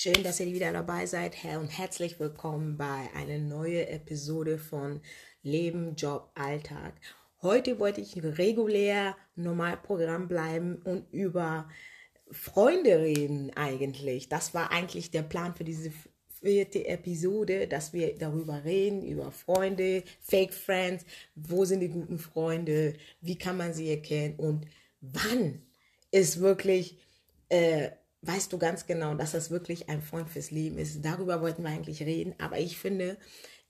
Schön, dass ihr wieder dabei seid, und herzlich willkommen bei einer neuen Episode von Leben, Job, Alltag. Heute wollte ich regulär Normalprogramm bleiben und über Freunde reden eigentlich. Das war eigentlich der Plan für diese vierte Episode, dass wir darüber reden, über Freunde, Fake Friends, wo sind die guten Freunde, wie kann man sie erkennen und wann ist wirklich, äh, weißt du ganz genau, dass das wirklich ein Freund fürs Leben ist. Darüber wollten wir eigentlich reden, aber ich finde,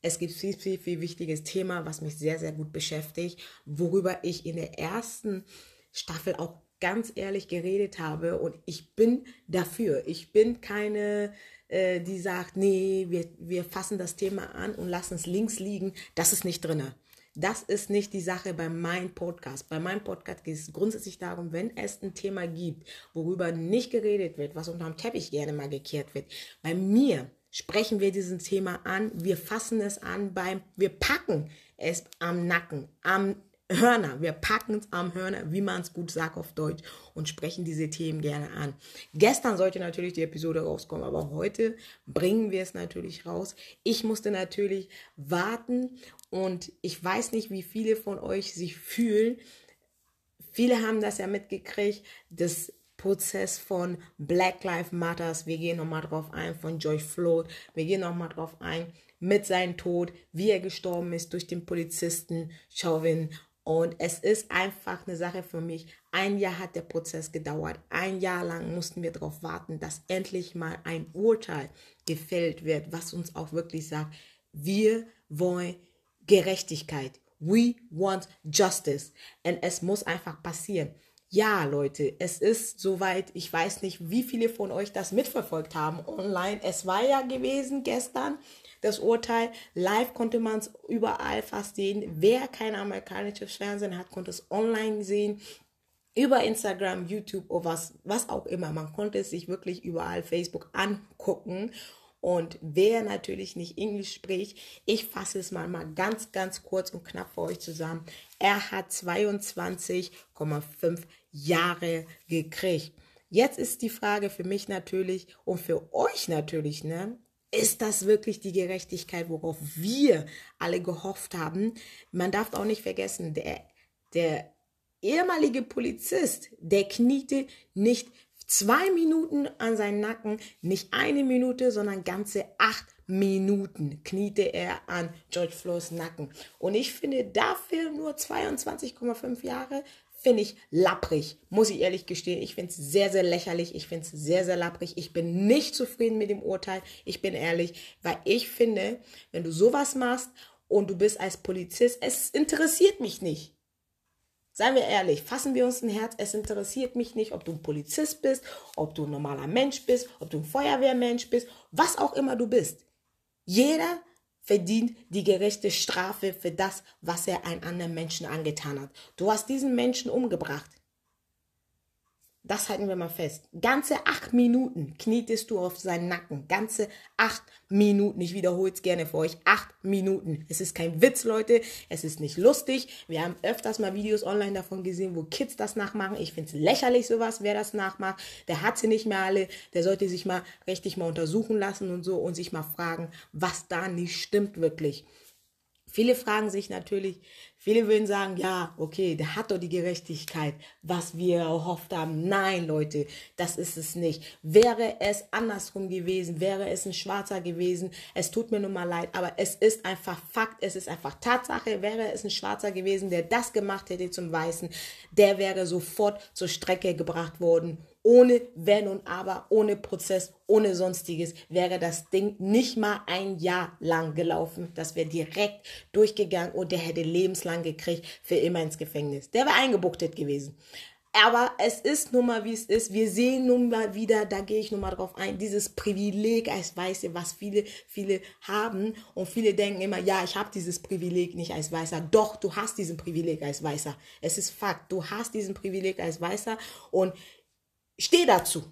es gibt viel, viel, viel wichtiges Thema, was mich sehr, sehr gut beschäftigt, worüber ich in der ersten Staffel auch ganz ehrlich geredet habe und ich bin dafür. Ich bin keine, äh, die sagt, nee, wir, wir fassen das Thema an und lassen es links liegen. Das ist nicht drinne. Das ist nicht die Sache bei meinem Podcast. Bei meinem Podcast geht es grundsätzlich darum, wenn es ein Thema gibt, worüber nicht geredet wird, was unterm Teppich gerne mal gekehrt wird. Bei mir sprechen wir dieses Thema an, wir fassen es an beim, wir packen es am Nacken, am Hörner. Wir packen es am Hörner, wie man es gut sagt auf Deutsch und sprechen diese Themen gerne an. Gestern sollte natürlich die Episode rauskommen, aber heute bringen wir es natürlich raus. Ich musste natürlich warten und ich weiß nicht, wie viele von euch sich fühlen. Viele haben das ja mitgekriegt, das Prozess von Black Lives Matters. Wir gehen nochmal drauf ein, von George Floyd. Wir gehen nochmal drauf ein, mit seinem Tod, wie er gestorben ist durch den Polizisten Chauvin und es ist einfach eine Sache für mich. Ein Jahr hat der Prozess gedauert. Ein Jahr lang mussten wir darauf warten, dass endlich mal ein Urteil gefällt wird, was uns auch wirklich sagt, wir wollen Gerechtigkeit. We want justice. Und es muss einfach passieren. Ja, Leute, es ist soweit. Ich weiß nicht, wie viele von euch das mitverfolgt haben online. Es war ja gewesen gestern das Urteil. Live konnte man es überall fast sehen. Wer kein amerikanisches Fernsehen hat, konnte es online sehen. Über Instagram, YouTube oder was, was auch immer. Man konnte es sich wirklich überall Facebook angucken. Und wer natürlich nicht Englisch spricht, ich fasse es mal, mal ganz, ganz kurz und knapp für euch zusammen. Er hat 22,5 Jahre gekriegt. Jetzt ist die Frage für mich natürlich und für euch natürlich, ne? Ist das wirklich die Gerechtigkeit, worauf wir alle gehofft haben? Man darf auch nicht vergessen, der, der ehemalige Polizist, der kniete nicht zwei Minuten an seinen Nacken, nicht eine Minute, sondern ganze acht Minuten kniete er an George Floyds Nacken. Und ich finde dafür nur 22,5 Jahre finde ich lapprig, muss ich ehrlich gestehen. Ich finde es sehr, sehr lächerlich. Ich finde es sehr, sehr lapprig. Ich bin nicht zufrieden mit dem Urteil. Ich bin ehrlich, weil ich finde, wenn du sowas machst und du bist als Polizist, es interessiert mich nicht. Seien wir ehrlich, fassen wir uns ein Herz. Es interessiert mich nicht, ob du ein Polizist bist, ob du ein normaler Mensch bist, ob du ein Feuerwehrmensch bist, was auch immer du bist. Jeder verdient die gerechte Strafe für das, was er einem anderen Menschen angetan hat. Du hast diesen Menschen umgebracht. Das halten wir mal fest. Ganze acht Minuten knietest du auf seinen Nacken. Ganze acht Minuten. Ich wiederhole es gerne für euch. Acht Minuten. Es ist kein Witz, Leute. Es ist nicht lustig. Wir haben öfters mal Videos online davon gesehen, wo Kids das nachmachen. Ich finde es lächerlich, sowas, wer das nachmacht. Der hat sie nicht mehr alle. Der sollte sich mal richtig mal untersuchen lassen und so und sich mal fragen, was da nicht stimmt wirklich. Viele fragen sich natürlich, viele würden sagen, ja, okay, der hat doch die Gerechtigkeit, was wir erhofft haben. Nein, Leute, das ist es nicht. Wäre es andersrum gewesen, wäre es ein Schwarzer gewesen, es tut mir nun mal leid, aber es ist einfach Fakt, es ist einfach Tatsache, wäre es ein Schwarzer gewesen, der das gemacht hätte zum Weißen, der wäre sofort zur Strecke gebracht worden ohne Wenn und Aber, ohne Prozess, ohne sonstiges wäre das Ding nicht mal ein Jahr lang gelaufen. Das wäre direkt durchgegangen und der hätte lebenslang gekriegt für immer ins Gefängnis. Der wäre eingebuchtet gewesen. Aber es ist nun mal, wie es ist. Wir sehen nun mal wieder, da gehe ich nun mal drauf ein, dieses Privileg als Weiße, was viele, viele haben. Und viele denken immer, ja, ich habe dieses Privileg nicht als Weißer. Doch, du hast diesen Privileg als Weißer. Es ist Fakt. Du hast diesen Privileg als Weißer. Und steh dazu.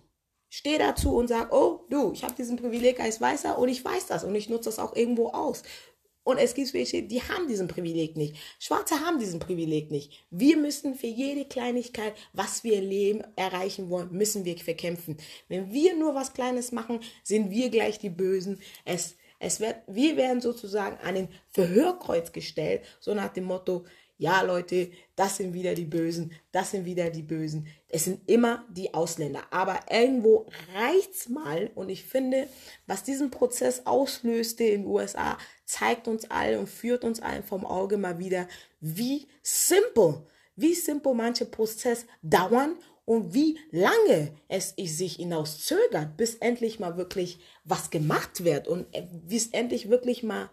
Steh dazu und sag, oh, du, ich habe diesen Privileg als Weißer und ich weiß das und ich nutze das auch irgendwo aus. Und es gibt welche, die haben diesen Privileg nicht. Schwarze haben diesen Privileg nicht. Wir müssen für jede Kleinigkeit, was wir Leben erreichen wollen, müssen wir verkämpfen. Wenn wir nur was Kleines machen, sind wir gleich die Bösen. Es, es wird, wir werden sozusagen an den Verhörkreuz gestellt, so nach dem Motto, ja Leute, das sind wieder die Bösen, das sind wieder die Bösen. Es sind immer die Ausländer. Aber irgendwo reicht's mal. Und ich finde, was diesen Prozess auslöste in den USA, zeigt uns allen und führt uns allen vom Auge mal wieder, wie simpel, wie simpel manche Prozesse dauern und wie lange es sich hinaus zögert, bis endlich mal wirklich was gemacht wird und wie es endlich wirklich mal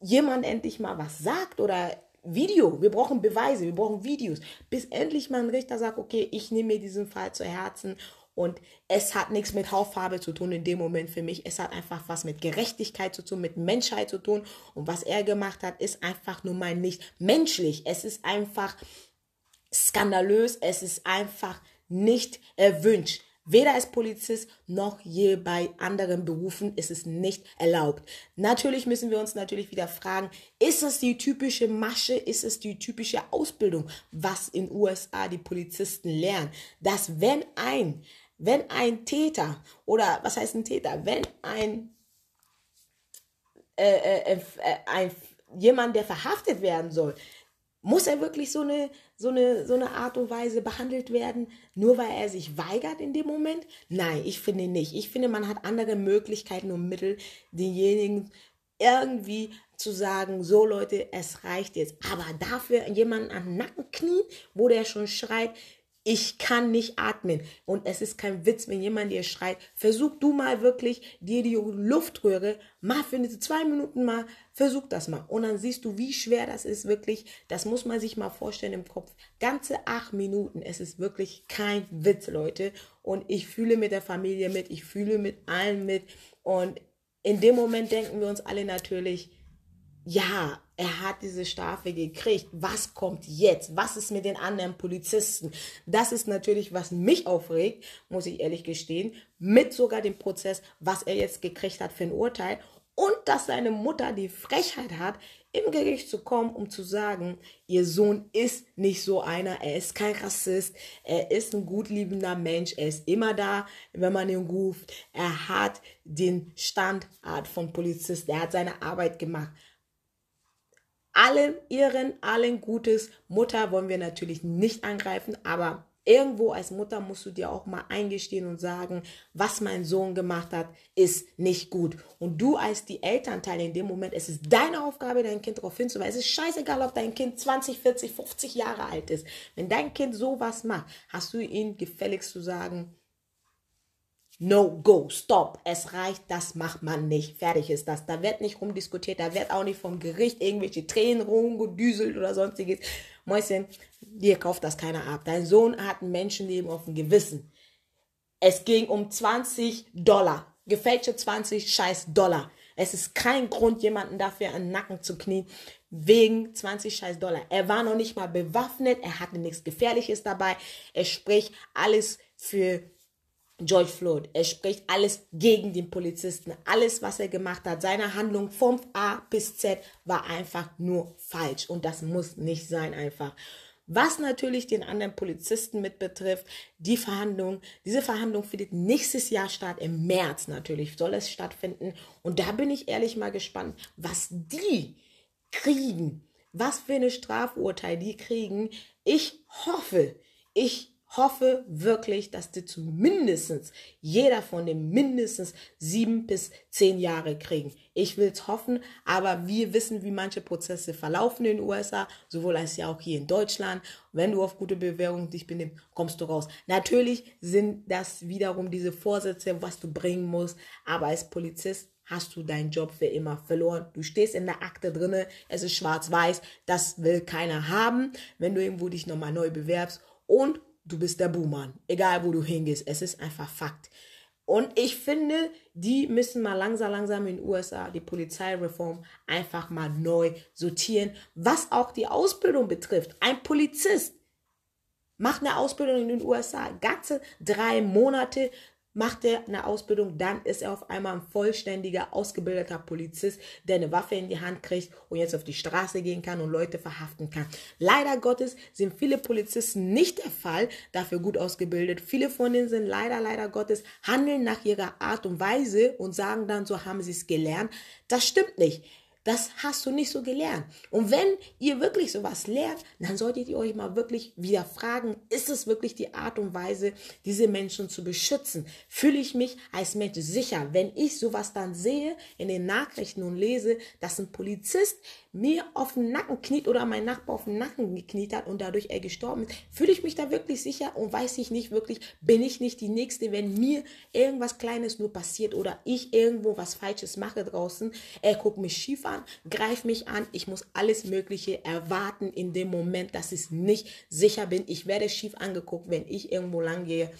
jemand endlich mal was sagt oder Video, wir brauchen Beweise, wir brauchen Videos, bis endlich mal ein Richter sagt, okay, ich nehme mir diesen Fall zu Herzen und es hat nichts mit Hautfarbe zu tun in dem Moment für mich. Es hat einfach was mit Gerechtigkeit zu tun, mit Menschheit zu tun. Und was er gemacht hat, ist einfach nur mal nicht menschlich. Es ist einfach skandalös. Es ist einfach nicht erwünscht. Weder als Polizist noch je bei anderen Berufen ist es nicht erlaubt. Natürlich müssen wir uns natürlich wieder fragen, ist es die typische Masche, ist es die typische Ausbildung, was in USA die Polizisten lernen, dass wenn ein wenn ein Täter oder was heißt ein Täter, wenn ein äh, äh, äh, ein jemand, der verhaftet werden soll, muss er wirklich so eine, so, eine, so eine Art und Weise behandelt werden, nur weil er sich weigert in dem Moment? Nein, ich finde nicht. Ich finde, man hat andere Möglichkeiten und Mittel, denjenigen irgendwie zu sagen, so Leute, es reicht jetzt. Aber dafür jemanden am Nacken knien, wo der schon schreit, ich kann nicht atmen. Und es ist kein Witz, wenn jemand dir schreit, versuch du mal wirklich, dir die Luftröhre, mal für zwei Minuten mal, versuch das mal. Und dann siehst du, wie schwer das ist, wirklich. Das muss man sich mal vorstellen im Kopf. Ganze acht Minuten. Es ist wirklich kein Witz, Leute. Und ich fühle mit der Familie mit, ich fühle mit allen mit. Und in dem Moment denken wir uns alle natürlich, ja, er hat diese Strafe gekriegt. Was kommt jetzt? Was ist mit den anderen Polizisten? Das ist natürlich, was mich aufregt, muss ich ehrlich gestehen, mit sogar dem Prozess, was er jetzt gekriegt hat für ein Urteil und dass seine Mutter die Frechheit hat, im Gericht zu kommen, um zu sagen, ihr Sohn ist nicht so einer, er ist kein Rassist, er ist ein gutliebender Mensch, er ist immer da, wenn man ihn ruft, er hat den Standart von Polizist, er hat seine Arbeit gemacht allen ihren, allen Gutes. Mutter wollen wir natürlich nicht angreifen, aber irgendwo als Mutter musst du dir auch mal eingestehen und sagen, was mein Sohn gemacht hat, ist nicht gut. Und du als die Elternteile in dem Moment, es ist deine Aufgabe, dein Kind darauf hinzuweisen. Es ist scheißegal, ob dein Kind 20, 40, 50 Jahre alt ist. Wenn dein Kind sowas macht, hast du ihn gefälligst zu sagen, No, go, stop. Es reicht, das macht man nicht. Fertig ist das. Da wird nicht rumdiskutiert, da wird auch nicht vom Gericht irgendwelche Tränen rumgedüselt oder sonstiges. Mäuschen, dir kauft das keiner ab. Dein Sohn hat ein Menschenleben auf dem Gewissen. Es ging um 20 Dollar. Gefälschte 20 scheiß Dollar. Es ist kein Grund, jemanden dafür an den Nacken zu knien, wegen 20 scheiß Dollar. Er war noch nicht mal bewaffnet, er hatte nichts Gefährliches dabei. Er spricht alles für George Floyd. Er spricht alles gegen den Polizisten. Alles, was er gemacht hat, seine Handlung vom A bis Z war einfach nur falsch. Und das muss nicht sein einfach. Was natürlich den anderen Polizisten mit betrifft, die Verhandlung, diese Verhandlung findet nächstes Jahr statt, im März natürlich soll es stattfinden. Und da bin ich ehrlich mal gespannt, was die kriegen, was für eine Strafurteil die kriegen. Ich hoffe, ich hoffe wirklich, dass die zumindest jeder von den mindestens sieben bis zehn Jahre kriegen. Ich will es hoffen, aber wir wissen, wie manche Prozesse verlaufen in den USA, sowohl als ja auch hier in Deutschland. Wenn du auf gute Bewährung dich benimmst, kommst du raus. Natürlich sind das wiederum diese Vorsätze, was du bringen musst, aber als Polizist hast du deinen Job für immer verloren. Du stehst in der Akte drinne, es ist schwarz-weiß, das will keiner haben, wenn du irgendwo dich nochmal neu bewerbst und du bist der Buhmann. Egal wo du hingehst, es ist einfach Fakt. Und ich finde, die müssen mal langsam, langsam in den USA die Polizeireform einfach mal neu sortieren, was auch die Ausbildung betrifft. Ein Polizist macht eine Ausbildung in den USA, ganze drei Monate, macht er eine Ausbildung, dann ist er auf einmal ein vollständiger, ausgebildeter Polizist, der eine Waffe in die Hand kriegt und jetzt auf die Straße gehen kann und Leute verhaften kann. Leider Gottes sind viele Polizisten nicht der Fall, dafür gut ausgebildet. Viele von denen sind leider, leider Gottes, handeln nach ihrer Art und Weise und sagen dann, so haben sie es gelernt. Das stimmt nicht. Das hast du nicht so gelernt. Und wenn ihr wirklich sowas lernt, dann solltet ihr euch mal wirklich wieder fragen, ist es wirklich die Art und Weise, diese Menschen zu beschützen? Fühle ich mich als Mensch sicher, wenn ich sowas dann sehe in den Nachrichten und lese, dass ein Polizist mir auf den Nacken kniet oder mein Nachbar auf den Nacken gekniet hat und dadurch er gestorben ist, fühle ich mich da wirklich sicher und weiß ich nicht wirklich, bin ich nicht die Nächste, wenn mir irgendwas Kleines nur passiert oder ich irgendwo was Falsches mache draußen, er guckt mich schief an, greift mich an, ich muss alles Mögliche erwarten in dem Moment, dass ich nicht sicher bin. Ich werde schief angeguckt, wenn ich irgendwo lang gehe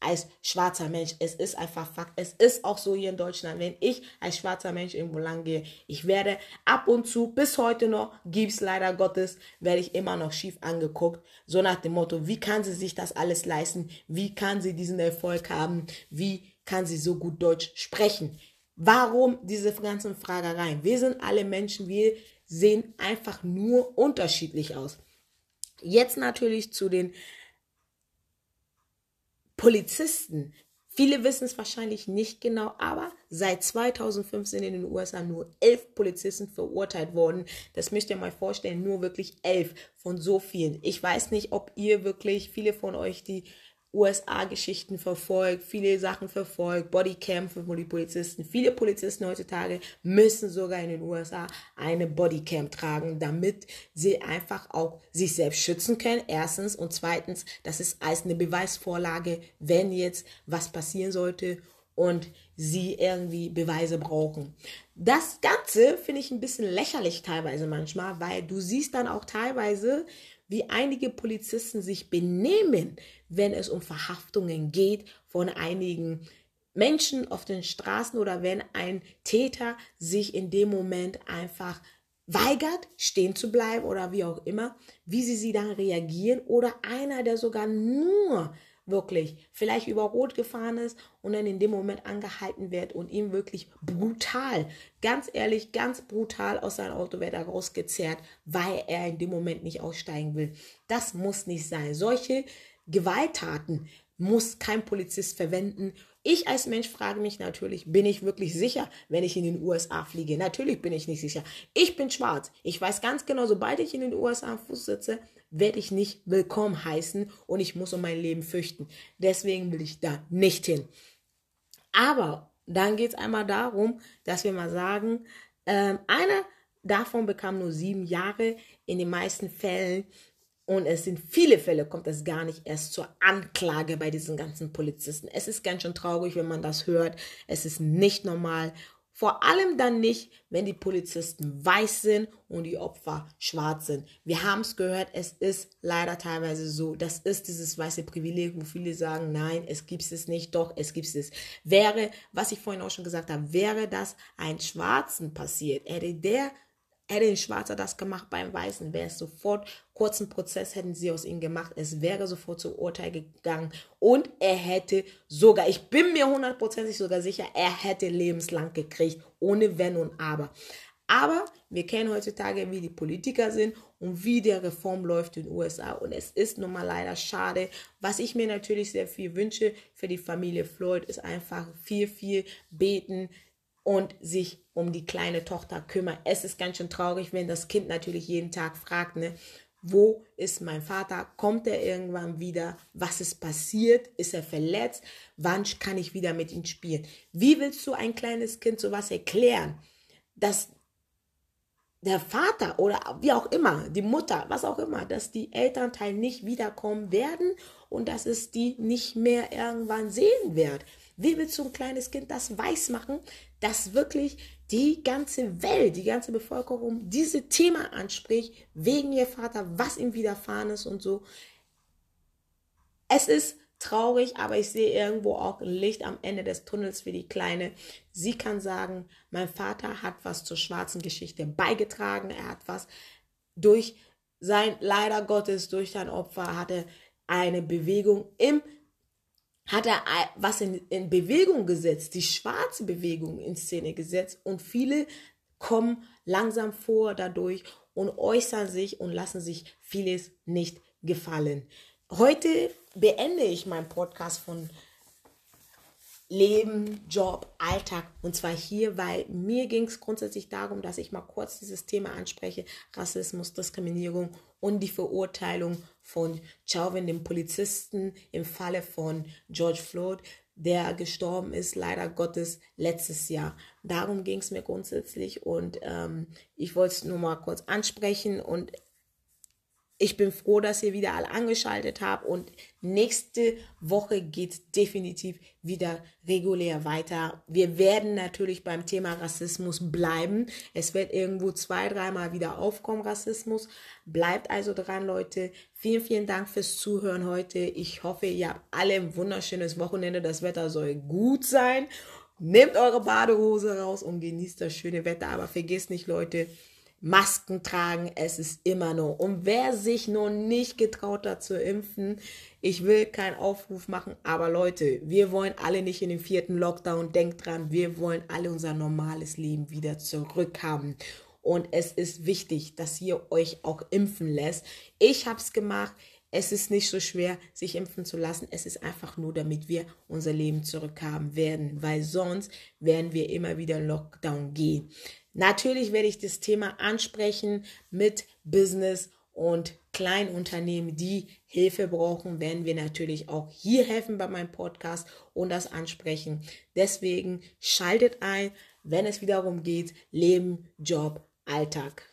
als schwarzer Mensch. Es ist einfach Fakt. Es ist auch so hier in Deutschland, wenn ich als schwarzer Mensch irgendwo lang gehe, ich werde ab und zu, bis heute noch, gibt's leider Gottes, werde ich immer noch schief angeguckt. So nach dem Motto, wie kann sie sich das alles leisten? Wie kann sie diesen Erfolg haben? Wie kann sie so gut Deutsch sprechen? Warum diese ganzen Fragereien? Wir sind alle Menschen, wir sehen einfach nur unterschiedlich aus. Jetzt natürlich zu den Polizisten. Viele wissen es wahrscheinlich nicht genau, aber seit 2015 in den USA nur elf Polizisten verurteilt worden. Das müsst ihr mal vorstellen, nur wirklich elf von so vielen. Ich weiß nicht, ob ihr wirklich, viele von euch, die USA-Geschichten verfolgt, viele Sachen verfolgt, Bodycam für Polizisten. Viele Polizisten heutzutage müssen sogar in den USA eine Bodycam tragen, damit sie einfach auch sich selbst schützen können. Erstens und zweitens, das ist als eine Beweisvorlage, wenn jetzt was passieren sollte und sie irgendwie Beweise brauchen. Das Ganze finde ich ein bisschen lächerlich teilweise manchmal, weil du siehst dann auch teilweise, wie einige Polizisten sich benehmen, wenn es um Verhaftungen geht von einigen Menschen auf den Straßen oder wenn ein Täter sich in dem Moment einfach weigert, stehen zu bleiben oder wie auch immer, wie sie sie dann reagieren oder einer, der sogar nur wirklich vielleicht über Rot gefahren ist und dann in dem Moment angehalten wird und ihm wirklich brutal, ganz ehrlich, ganz brutal aus seinem Auto wird er rausgezerrt, weil er in dem Moment nicht aussteigen will. Das muss nicht sein. Solche Gewalttaten muss kein Polizist verwenden. Ich als Mensch frage mich natürlich, bin ich wirklich sicher, wenn ich in den USA fliege? Natürlich bin ich nicht sicher. Ich bin schwarz. Ich weiß ganz genau, sobald ich in den USA am Fuß sitze, werde ich nicht willkommen heißen und ich muss um mein Leben fürchten. Deswegen will ich da nicht hin. Aber dann geht es einmal darum, dass wir mal sagen, ähm, einer davon bekam nur sieben Jahre. In den meisten Fällen und es sind viele Fälle, kommt es gar nicht erst zur Anklage bei diesen ganzen Polizisten. Es ist ganz schön traurig, wenn man das hört. Es ist nicht normal. Vor allem dann nicht, wenn die Polizisten weiß sind und die Opfer schwarz sind. Wir haben es gehört, es ist leider teilweise so. Das ist dieses weiße Privileg, wo viele sagen, nein, es gibt es nicht. Doch, es gibt es. Wäre, was ich vorhin auch schon gesagt habe, wäre das ein Schwarzen passiert, hätte der Hätte ein Schwarzer das gemacht beim Weißen, wäre es sofort, kurzen Prozess hätten sie aus ihm gemacht, es wäre sofort zu Urteil gegangen und er hätte sogar, ich bin mir hundertprozentig sogar sicher, er hätte lebenslang gekriegt, ohne Wenn und Aber. Aber wir kennen heutzutage, wie die Politiker sind und wie der Reform läuft in den USA. Und es ist nun mal leider schade. Was ich mir natürlich sehr viel wünsche für die Familie Floyd, ist einfach viel, viel beten, und sich um die kleine Tochter kümmern. Es ist ganz schön traurig, wenn das Kind natürlich jeden Tag fragt, ne, wo ist mein Vater? Kommt er irgendwann wieder? Was ist passiert? Ist er verletzt? Wann kann ich wieder mit ihm spielen? Wie willst du ein kleines Kind sowas erklären? Dass der Vater oder wie auch immer, die Mutter, was auch immer, dass die Elternteil nicht wiederkommen werden und dass es die nicht mehr irgendwann sehen wird. Wie willst du ein kleines Kind das weiß machen, dass wirklich die ganze Welt, die ganze Bevölkerung diese Thema anspricht, wegen ihr Vater, was ihm widerfahren ist und so. Es ist traurig, aber ich sehe irgendwo auch Licht am Ende des Tunnels für die Kleine. Sie kann sagen, mein Vater hat was zur schwarzen Geschichte beigetragen, er hat was durch sein, leider Gottes, durch sein Opfer, hatte eine Bewegung im hat er was in, in Bewegung gesetzt, die schwarze Bewegung in Szene gesetzt und viele kommen langsam vor dadurch und äußern sich und lassen sich vieles nicht gefallen. Heute beende ich meinen Podcast von Leben, Job, Alltag. Und zwar hier, weil mir ging es grundsätzlich darum, dass ich mal kurz dieses Thema anspreche. Rassismus, Diskriminierung und die Verurteilung von Chauvin, dem Polizisten, im Falle von George Floyd, der gestorben ist, leider Gottes, letztes Jahr. Darum ging es mir grundsätzlich und ähm, ich wollte es nur mal kurz ansprechen und ich bin froh, dass ihr wieder alle angeschaltet habt und nächste Woche geht definitiv wieder regulär weiter. Wir werden natürlich beim Thema Rassismus bleiben. Es wird irgendwo zwei, dreimal wieder aufkommen, Rassismus. Bleibt also dran, Leute. Vielen, vielen Dank fürs Zuhören heute. Ich hoffe, ihr habt alle ein wunderschönes Wochenende. Das Wetter soll gut sein. Nehmt eure Badehose raus und genießt das schöne Wetter. Aber vergesst nicht, Leute, Masken tragen, es ist immer noch. Und wer sich noch nicht getraut hat zu impfen, ich will keinen Aufruf machen, aber Leute, wir wollen alle nicht in den vierten Lockdown. Denkt dran, wir wollen alle unser normales Leben wieder zurückhaben. Und es ist wichtig, dass ihr euch auch impfen lässt. Ich habe es gemacht. Es ist nicht so schwer, sich impfen zu lassen. Es ist einfach nur, damit wir unser Leben zurückhaben werden, weil sonst werden wir immer wieder Lockdown gehen. Natürlich werde ich das Thema ansprechen mit Business und Kleinunternehmen, die Hilfe brauchen, werden wir natürlich auch hier helfen bei meinem Podcast und das ansprechen. Deswegen schaltet ein, wenn es wiederum geht, Leben, Job, Alltag.